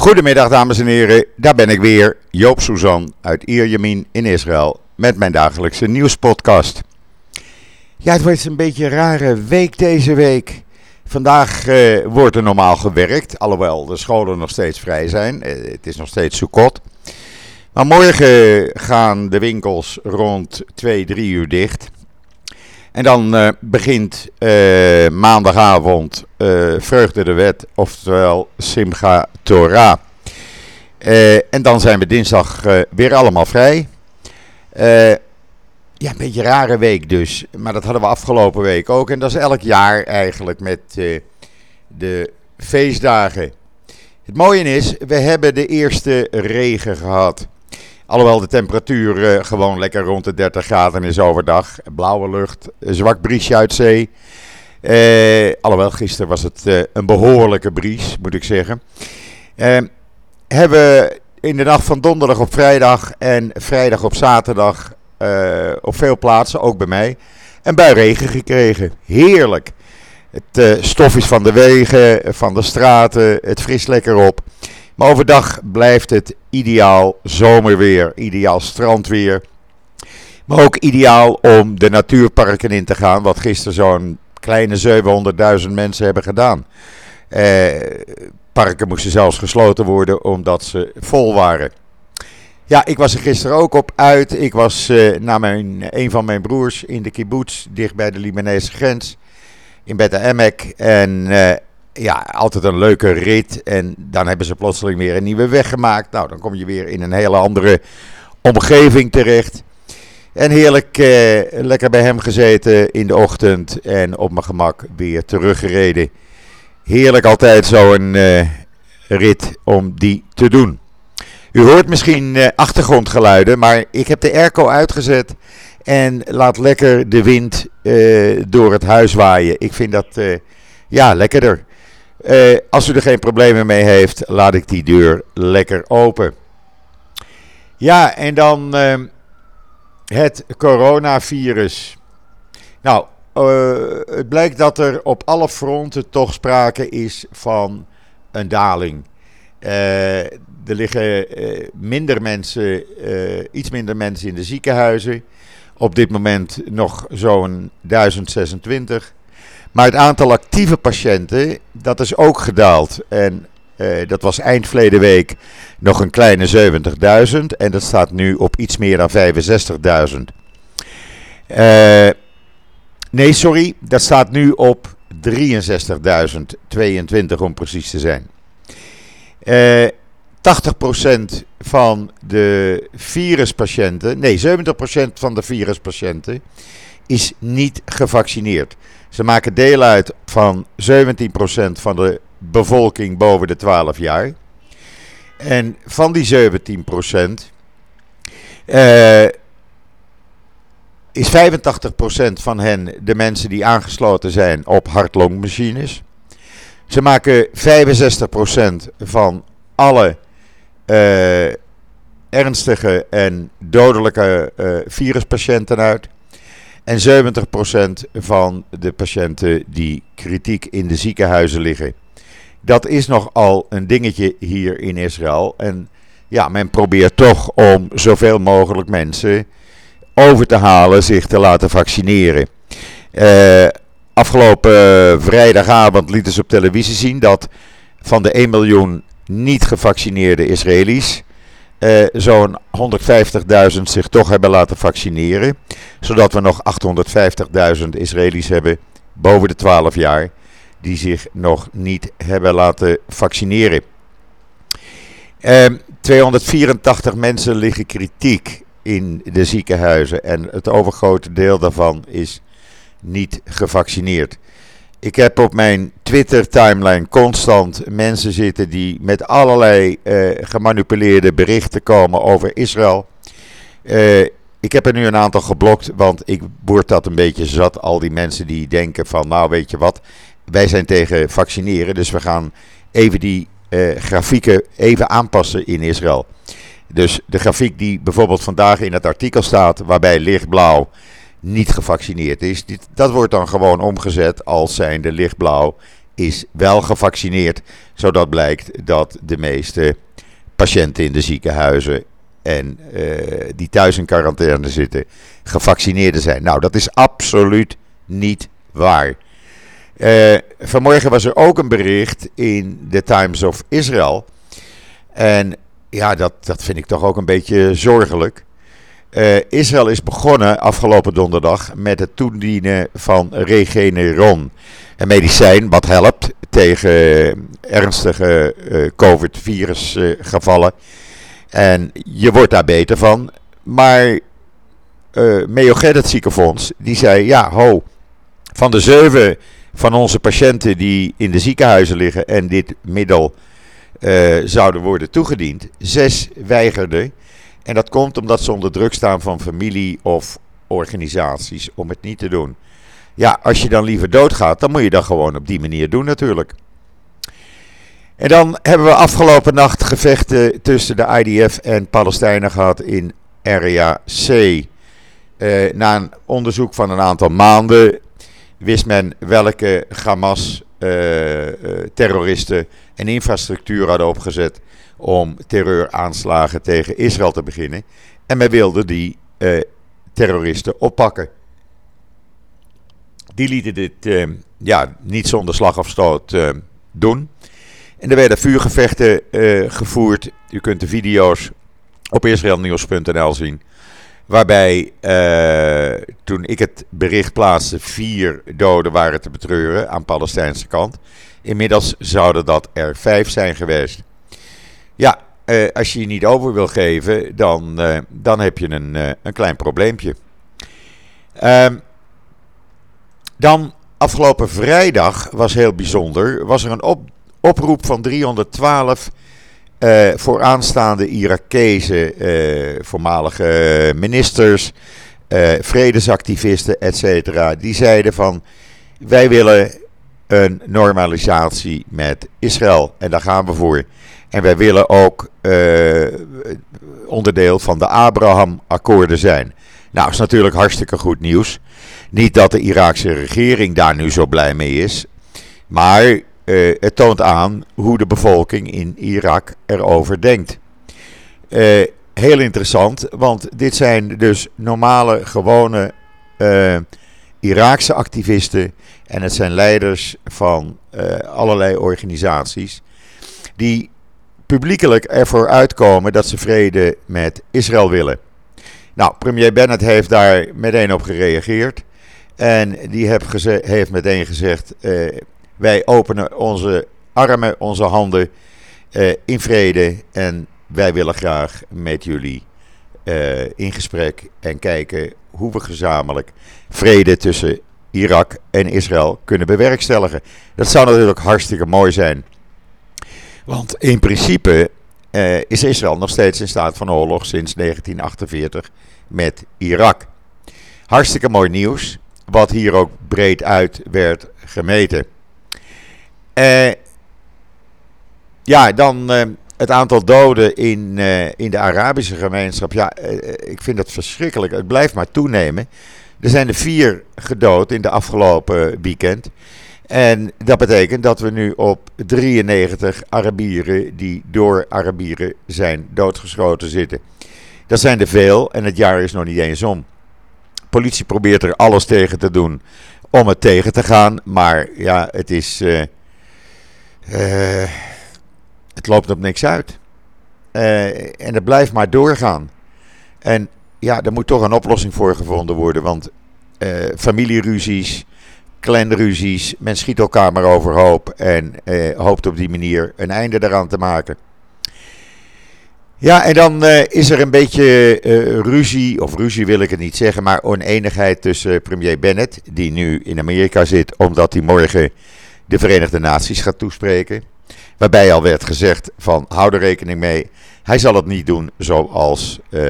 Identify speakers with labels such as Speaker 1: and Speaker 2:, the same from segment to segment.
Speaker 1: Goedemiddag dames en heren, daar ben ik weer, Joop Suzan uit Ierjemien in Israël met mijn dagelijkse nieuwspodcast. Ja, het wordt een beetje een rare week deze week. Vandaag eh, wordt er normaal gewerkt, alhoewel de scholen nog steeds vrij zijn. Eh, het is nog steeds Sukkot. Maar morgen gaan de winkels rond 2, 3 uur dicht. En dan uh, begint uh, maandagavond uh, Vreugde de Wet, oftewel Simcha Torah. en dan zijn we dinsdag weer allemaal vrij. ja, een beetje rare week dus. Maar dat hadden we afgelopen week ook. En dat is elk jaar eigenlijk met de feestdagen. Het mooie is, we hebben de eerste regen gehad. Alhoewel de temperatuur uh, gewoon lekker rond de 30 graden is overdag. Blauwe lucht, zwak briesje uit zee. Uh, alhoewel, gisteren was het uh, een behoorlijke bries, moet ik zeggen. hebben in de nacht van donderdag op vrijdag en vrijdag op zaterdag op veel plaatsen, ook bij mij, een bui regen gekregen. Heerlijk. Het stof is van de wegen, van de straten, het fris lekker op. Maar overdag blijft het ideaal zomerweer, ideaal strandweer. Maar ook ideaal om de natuurparken in te gaan, wat gisteren zo'n kleine 700.000 mensen hebben gedaan. Eh, parken moesten zelfs gesloten worden omdat ze vol waren. Ja, ik was er gisteren ook op uit. Ik was uh, naar mijn, een van mijn broers in de kibbutz, dicht bij de Libanese grens, in Beta Emek. En uh, ja, altijd een leuke rit. En dan hebben ze plotseling weer een nieuwe weg gemaakt. Nou, dan kom je weer in een hele andere omgeving terecht. En heerlijk eh, lekker bij hem gezeten in de ochtend en op mijn gemak weer teruggereden. Heerlijk altijd zo'n uh, rit om die te doen. U hoort misschien uh, achtergrondgeluiden, maar ik heb de airco uitgezet en laat lekker de wind uh, door het huis waaien. Ik vind dat ja, lekkerder. Uh, als u er geen problemen mee heeft, laat ik die deur lekker open. Ja, en dan uh, het coronavirus. Nou, uh, het blijkt dat er op alle fronten toch sprake is van een daling. er liggen minder mensen, iets minder mensen in de ziekenhuizen. Op dit moment nog zo'n 1026. Maar het aantal actieve patiënten, dat is ook gedaald. En uh, dat was eind verleden week nog een kleine 70.000. En dat staat nu op iets meer dan 65.000. Uh, nee, sorry. Dat staat nu op 63.022 om precies te zijn. Uh, eh, 80% van de viruspatiënten, nee 70% van de viruspatiënten is niet gevaccineerd. Ze maken deel uit van 17% van de bevolking boven de 12 jaar. En van die 17% uh, is 85% van hen de mensen die aangesloten zijn op hartlongmachines. Ze maken 65% van alle uh, ernstige en dodelijke uh, viruspatiënten uit. En 70% van de patiënten die kritiek in de ziekenhuizen liggen. Dat is nogal een dingetje hier in Israël. En ja, men probeert toch om zoveel mogelijk mensen over te halen zich te laten vaccineren. Uh, afgelopen vrijdagavond lieten ze op televisie zien dat van de 1 miljoen niet gevaccineerde Israëli's uh, zo'n 150.000 zich toch hebben laten vaccineren. Zodat we nog 850.000 Israëli's hebben boven de 12 jaar die zich nog niet hebben laten vaccineren. Uh, ehm, 284 mensen liggen kritiek in de ziekenhuizen en het overgrote deel daarvan is niet gevaccineerd. Ik heb op mijn Twitter-timeline constant mensen zitten die met allerlei uh, gemanipuleerde berichten komen over Israël. Uh, ik heb er nu een aantal geblokt, want ik word dat een beetje zat. Al die mensen die denken van, nou weet je wat, wij zijn tegen vaccineren, dus we gaan even die uh, grafieken even aanpassen in Israël. Dus de grafiek die bijvoorbeeld vandaag in het artikel staat, waarbij lichtblauw niet gevaccineerd is. dat wordt dan gewoon omgezet als zijnde lichtblauw is wel gevaccineerd, zodat blijkt dat de meeste patiënten in de ziekenhuizen en uh, die thuis in quarantaine zitten, gevaccineerden zijn. Nou, dat is absoluut niet waar. Uh, vanmorgen was er ook een bericht in The Times of Israel. En ja, dat, dat vind ik toch ook een beetje zorgelijk. Uh, Israël is begonnen afgelopen donderdag met het toedienen van Regeneron. Een medicijn wat helpt tegen ernstige uh, COVID-virusgevallen. en je wordt daar beter van. Maar uh, Meo het ziekenfonds, die zei, ja ho, van de zeven van onze patiënten die in de ziekenhuizen liggen en dit middel zouden worden toegediend, zes weigerden. En dat komt omdat ze onder druk staan van familie of organisaties om het niet te doen. Ja, als je dan liever doodgaat, dan moet je dat gewoon op die manier doen natuurlijk. En dan hebben we afgelopen nacht gevechten tussen de IDF en Palestijnen gehad in Area C. Uh, na een onderzoek van een aantal maanden wist men welke Hamas-terroristen uh, uh, en infrastructuur hadden opgezet om terreuraanslagen tegen Israël te beginnen. En men wilde die uh, terroristen oppakken. Die lieten dit uh, ja, niet zonder slag of stoot uh, doen. En er werden vuurgevechten gevoerd. U kunt de video's op israelnieuws.nl zien. Waarbij toen ik het bericht plaatste, vier doden waren te betreuren aan Palestijnse kant. Inmiddels zouden dat er vijf zijn geweest. Ja, uh, als je je niet over wil geven, dan, uh, dan heb je een, uh, een klein probleempje. Ehm, dan afgelopen vrijdag was heel bijzonder. Was er een op, oproep van 312 vooraanstaande Irakezen, voormalige ministers, vredesactivisten, etc. Die zeiden van wij willen een normalisatie met Israël en daar gaan we voor. En wij willen ook uh, onderdeel van de Abraham-akkoorden zijn. Nou, is natuurlijk hartstikke goed nieuws. Niet dat de Iraakse regering daar nu zo blij mee is. Maar uh, het toont aan hoe de bevolking in Irak erover denkt. Uh, heel interessant, want dit zijn dus normale, gewone Iraakse activisten. En het zijn leiders van allerlei organisaties. Die publiekelijk ervoor uitkomen dat ze vrede met Israël willen. Nou, premier Bennett heeft daar meteen op gereageerd. En die heeft meteen gezegd: uh, wij openen onze armen, onze handen uh, in vrede. En wij willen graag met jullie uh, in gesprek en kijken hoe we gezamenlijk vrede tussen Irak en Israël kunnen bewerkstelligen. Dat zou natuurlijk hartstikke mooi zijn. Want in principe uh, is Israël nog steeds in staat van oorlog sinds 1948 met Irak. Hartstikke mooi nieuws, wat hier ook breed uit werd gemeten. Uh, ja, dan uh, het aantal doden in, in de Arabische gemeenschap. Ja, ik vind dat verschrikkelijk. Het blijft maar toenemen. Er zijn er vier gedood in de afgelopen weekend. En dat betekent dat we nu op 93 Arabieren die door Arabieren zijn doodgeschoten zitten. Dat zijn er veel en het jaar is nog niet eens om. De politie probeert er alles tegen te doen om het tegen te gaan, maar ja, het is. Uh, uh, het loopt op niks uit. Uh, en het blijft maar doorgaan. En ja, er moet toch een oplossing voor gevonden worden, want familieruzies clanruzies. Men schiet elkaar maar overhoop en eh, hoopt op die manier een einde eraan te maken. Ja, en dan uh, is er een beetje uh, ruzie, of ruzie wil ik het niet zeggen, maar oneenigheid tussen premier Bennett, die nu in Amerika zit, omdat hij morgen de Verenigde Naties gaat toespreken. Waarbij al werd gezegd van hou er rekening mee, hij zal het niet doen zoals uh,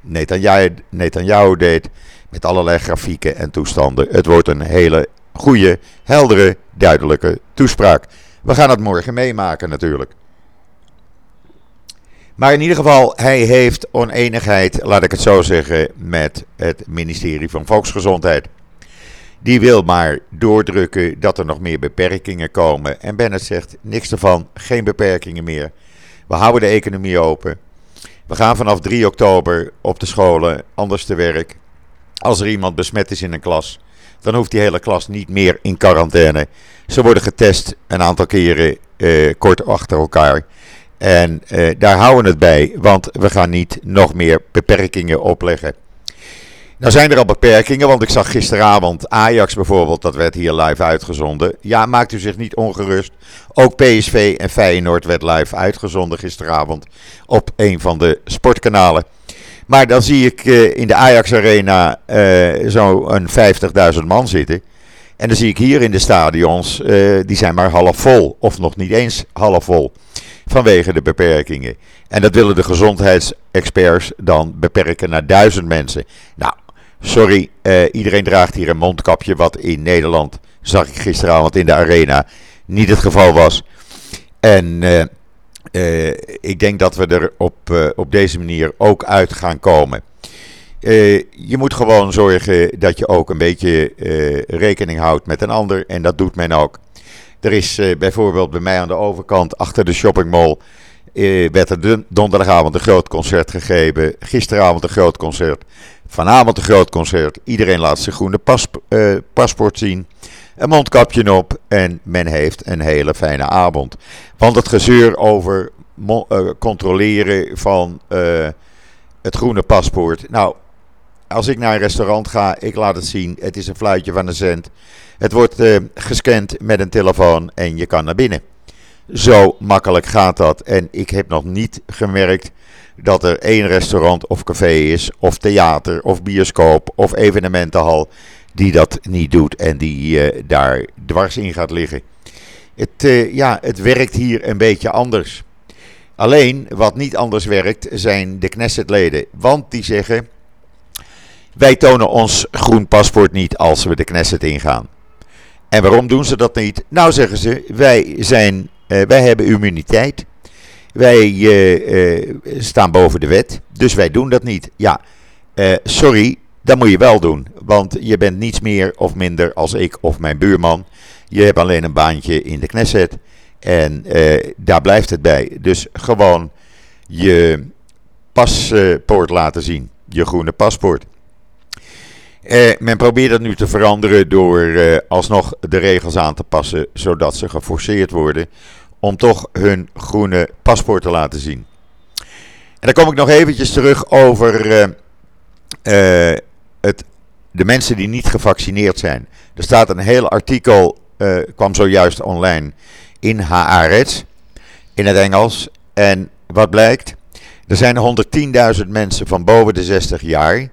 Speaker 1: Netanyahu, Netanyahu deed, met allerlei grafieken en toestanden. Het wordt een hele goede, heldere, duidelijke toespraak. We gaan het morgen meemaken natuurlijk. Maar in ieder geval, hij heeft oneenigheid, laat ik het zo zeggen, met het ministerie van Volksgezondheid. die wil maar doordrukken dat er nog meer beperkingen komen. En Bennett zegt niks ervan, geen beperkingen meer. We houden de economie open. We gaan vanaf 3 oktober op de scholen anders te werk. Als er iemand besmet is in een klas, dan hoeft die hele klas niet meer in quarantaine. Ze worden getest een aantal keren eh, kort achter elkaar. En eh, daar houden we het bij, want we gaan niet nog meer beperkingen opleggen. Nou zijn er al beperkingen, want ik zag gisteravond Ajax bijvoorbeeld, dat werd hier live uitgezonden. Ja, maakt u zich niet ongerust. Ook PSV en Feyenoord werd live uitgezonden gisteravond op een van de sportkanalen. Maar dan zie ik uh, in de Ajax Arena uh, zo'n 50.000 man zitten. En dan zie ik hier in de stadions, uh, die zijn maar half vol. Of nog niet eens half vol. Vanwege de beperkingen. En dat willen de gezondheidsexperts dan beperken naar duizend mensen. Nou, sorry, iedereen draagt hier een mondkapje. Wat in Nederland, zag ik gisteravond in de arena, niet het geval was. En uh, ik denk dat we er op, op deze manier ook uit gaan komen. Uh, je moet gewoon zorgen dat je ook een beetje rekening houdt met een ander. En dat doet men ook. Er is bijvoorbeeld bij mij aan de overkant, achter de shoppingmall, werd er donderdagavond een groot concert gegeven. Gisteravond een groot concert. Vanavond een groot concert. Iedereen laat zijn groene pas, paspoort zien. Een mondkapje op. En men heeft een hele fijne avond. Want het gezeur over controleren van het groene paspoort. Nou, als ik naar een restaurant ga, ik laat het zien. Het is een fluitje van een cent. Het wordt uh, gescand met een telefoon en je kan naar binnen. Zo makkelijk gaat dat. En ik heb nog niet gemerkt dat er één restaurant of café is, of theater, of bioscoop, of evenementenhal, die dat niet doet en die uh, daar dwars in gaat liggen. Het, uh, ja, het werkt hier een beetje anders. Alleen wat niet anders werkt zijn de Knessetleden. Want die zeggen wij tonen ons groen paspoort niet als we de Knesset ingaan. En waarom doen ze dat niet? Nou zeggen ze, wij, zijn, uh, wij hebben immuniteit. Wij staan boven de wet, dus wij doen dat niet. Ja, sorry, dat moet je wel doen. Want je bent niets meer of minder als ik of mijn buurman. Je hebt alleen een baantje in de Knesset. En daar blijft het bij. Dus gewoon je paspoort laten zien. Je groene paspoort. Eh, men probeert dat nu te veranderen door eh, alsnog de regels aan te passen, zodat ze geforceerd worden om toch hun groene paspoort te laten zien. En dan kom ik nog eventjes terug over het, de mensen die niet gevaccineerd zijn. Er staat een heel artikel, kwam zojuist online in Haaretz, in het Engels. En wat blijkt? Er zijn 110.000 mensen van boven de 60 jaar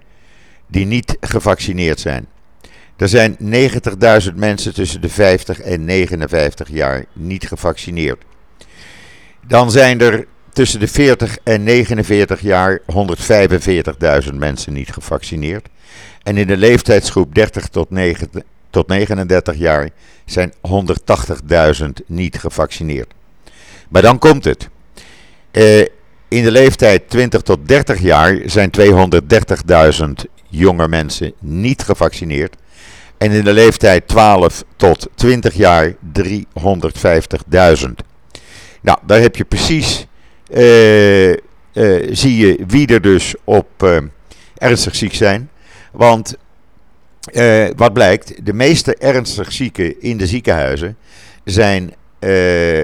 Speaker 1: die niet gevaccineerd zijn. Er zijn 90.000 mensen tussen de 50 en 59 jaar niet gevaccineerd. Dan zijn er tussen de 40 en 49 jaar 145.000 mensen niet gevaccineerd. En in de leeftijdsgroep 30 tot, 9, tot 39 jaar zijn 180.000 niet gevaccineerd. Maar dan komt het. Uh, in de leeftijd 20 tot 30 jaar zijn 230.000 jonge mensen niet gevaccineerd. En in de leeftijd 12 tot 20 jaar 350.000. Nou, daar heb je precies, uh, uh, zie je wie er dus op ernstig ziek zijn. Want wat blijkt, de meeste ernstig zieken in de ziekenhuizen zijn,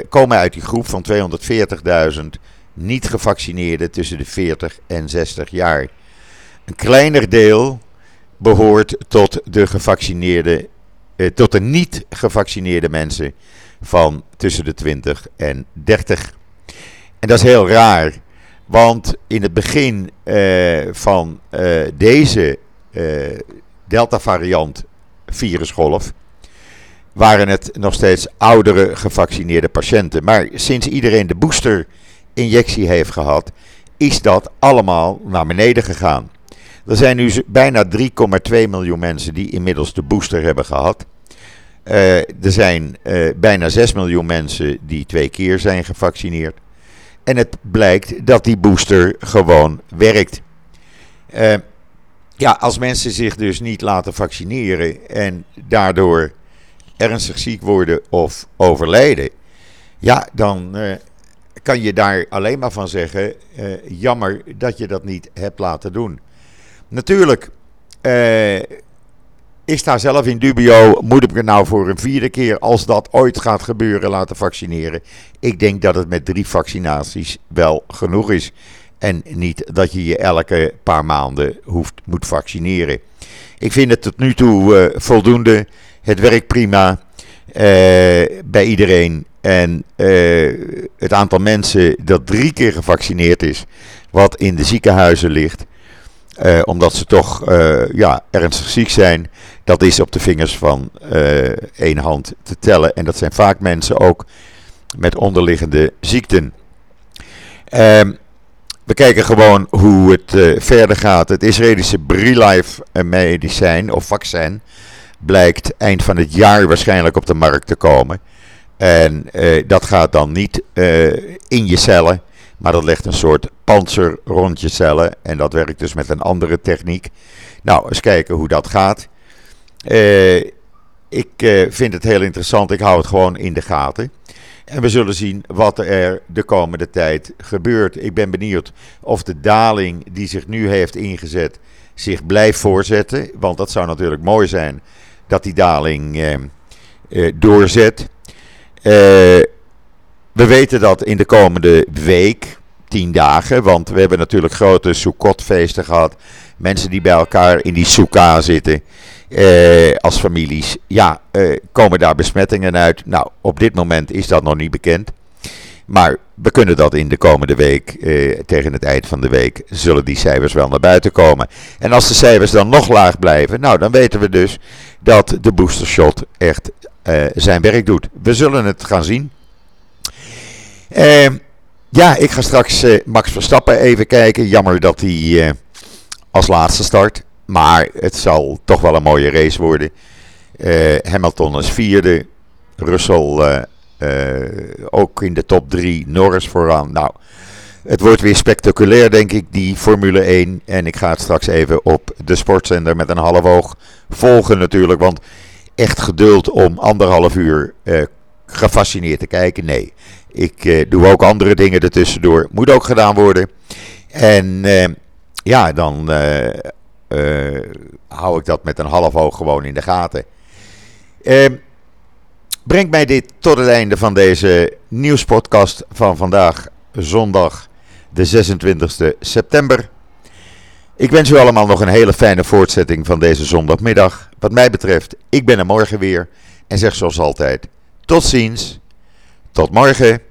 Speaker 1: komen uit die groep van 240.000 niet gevaccineerden tussen de 40 en 60 jaar. Een kleiner deel behoort tot de gevaccineerde, eh, tot de niet gevaccineerde mensen van tussen de 20 en 30. En dat is heel raar, want in het begin eh, van eh, deze eh, Delta-variant virusgolf waren het nog steeds oudere gevaccineerde patiënten. Maar sinds iedereen de booster-injectie heeft gehad, is dat allemaal naar beneden gegaan. Er zijn nu bijna 3,2 miljoen mensen die inmiddels de booster hebben gehad. Uh, er zijn uh, bijna 6 miljoen mensen die twee keer zijn gevaccineerd. En het blijkt dat die booster gewoon werkt. Uh, ja, als mensen zich dus niet laten vaccineren en daardoor ernstig ziek worden of overlijden, ja, dan uh, kan je daar alleen maar van zeggen: uh, jammer dat je dat niet hebt laten doen. Natuurlijk, uh, ik sta zelf in dubio. Moet ik er nou voor een vierde keer, als dat ooit gaat gebeuren, laten vaccineren? Ik denk dat het met drie vaccinaties wel genoeg is. En niet dat je je elke paar maanden hoeft, moet vaccineren. Ik vind het tot nu toe uh, voldoende. Het werkt prima uh, bij iedereen. En uh, het aantal mensen dat drie keer gevaccineerd is, wat in de ziekenhuizen ligt, omdat ze toch ja, ernstig ziek zijn, dat is op de vingers van één hand te tellen. En dat zijn vaak mensen ook met onderliggende ziekten. Ehm kijken gewoon hoe het uh, verder gaat. Het Israëlische Brilife medicijn of vaccin blijkt eind van het jaar waarschijnlijk op de markt te komen. En uh, dat gaat dan niet in je cellen, maar dat legt een soort panzer rond je cellen. En dat werkt dus met een andere techniek. Nou, eens kijken hoe dat gaat. ik vind het heel interessant. Ik hou het gewoon in de gaten. En we zullen zien wat er de komende tijd gebeurt. Ik ben benieuwd of de daling die zich nu heeft ingezet zich blijft voorzetten. Want dat zou natuurlijk mooi zijn dat die daling eh, eh, doorzet. Eh, we weten dat in de komende week, tien dagen, want we hebben natuurlijk grote Sukkot-feesten gehad. Mensen die bij elkaar in die Sukkah zitten eh, als families. Ja, eh, komen daar besmettingen uit? Nou, op dit moment is dat nog niet bekend. Maar we kunnen dat in de komende week, eh, tegen het eind van de week, zullen die cijfers wel naar buiten komen. En als de cijfers dan nog laag blijven, nou dan weten we dus dat de boostershot echt eh, zijn werk doet. We zullen het gaan zien. Ehm, ja, ik ga straks eh, Max Verstappen even kijken. Jammer dat hij eh, als laatste start. Maar het zal toch wel een mooie race worden. Uh, Hamilton is vierde. Russell uh, ook in de top drie. Norris vooraan. Nou, het wordt weer spectaculair, denk ik, die Formule 1. En ik ga het straks even op de sportzender met een half oog volgen natuurlijk. Want echt geduld om anderhalf uur gefascineerd te kijken, nee. Ik doe ook andere dingen ertussendoor. Moet ook gedaan worden. En ja, dan uh, hou ik dat met een half oog gewoon in de gaten. Uh, brengt mij dit tot het einde van deze nieuwspodcast van vandaag, zondag de 26 september. Ik wens u allemaal nog een hele fijne voortzetting van deze zondagmiddag. Wat mij betreft, ik ben er morgen weer en zeg zoals altijd: tot ziens, tot morgen.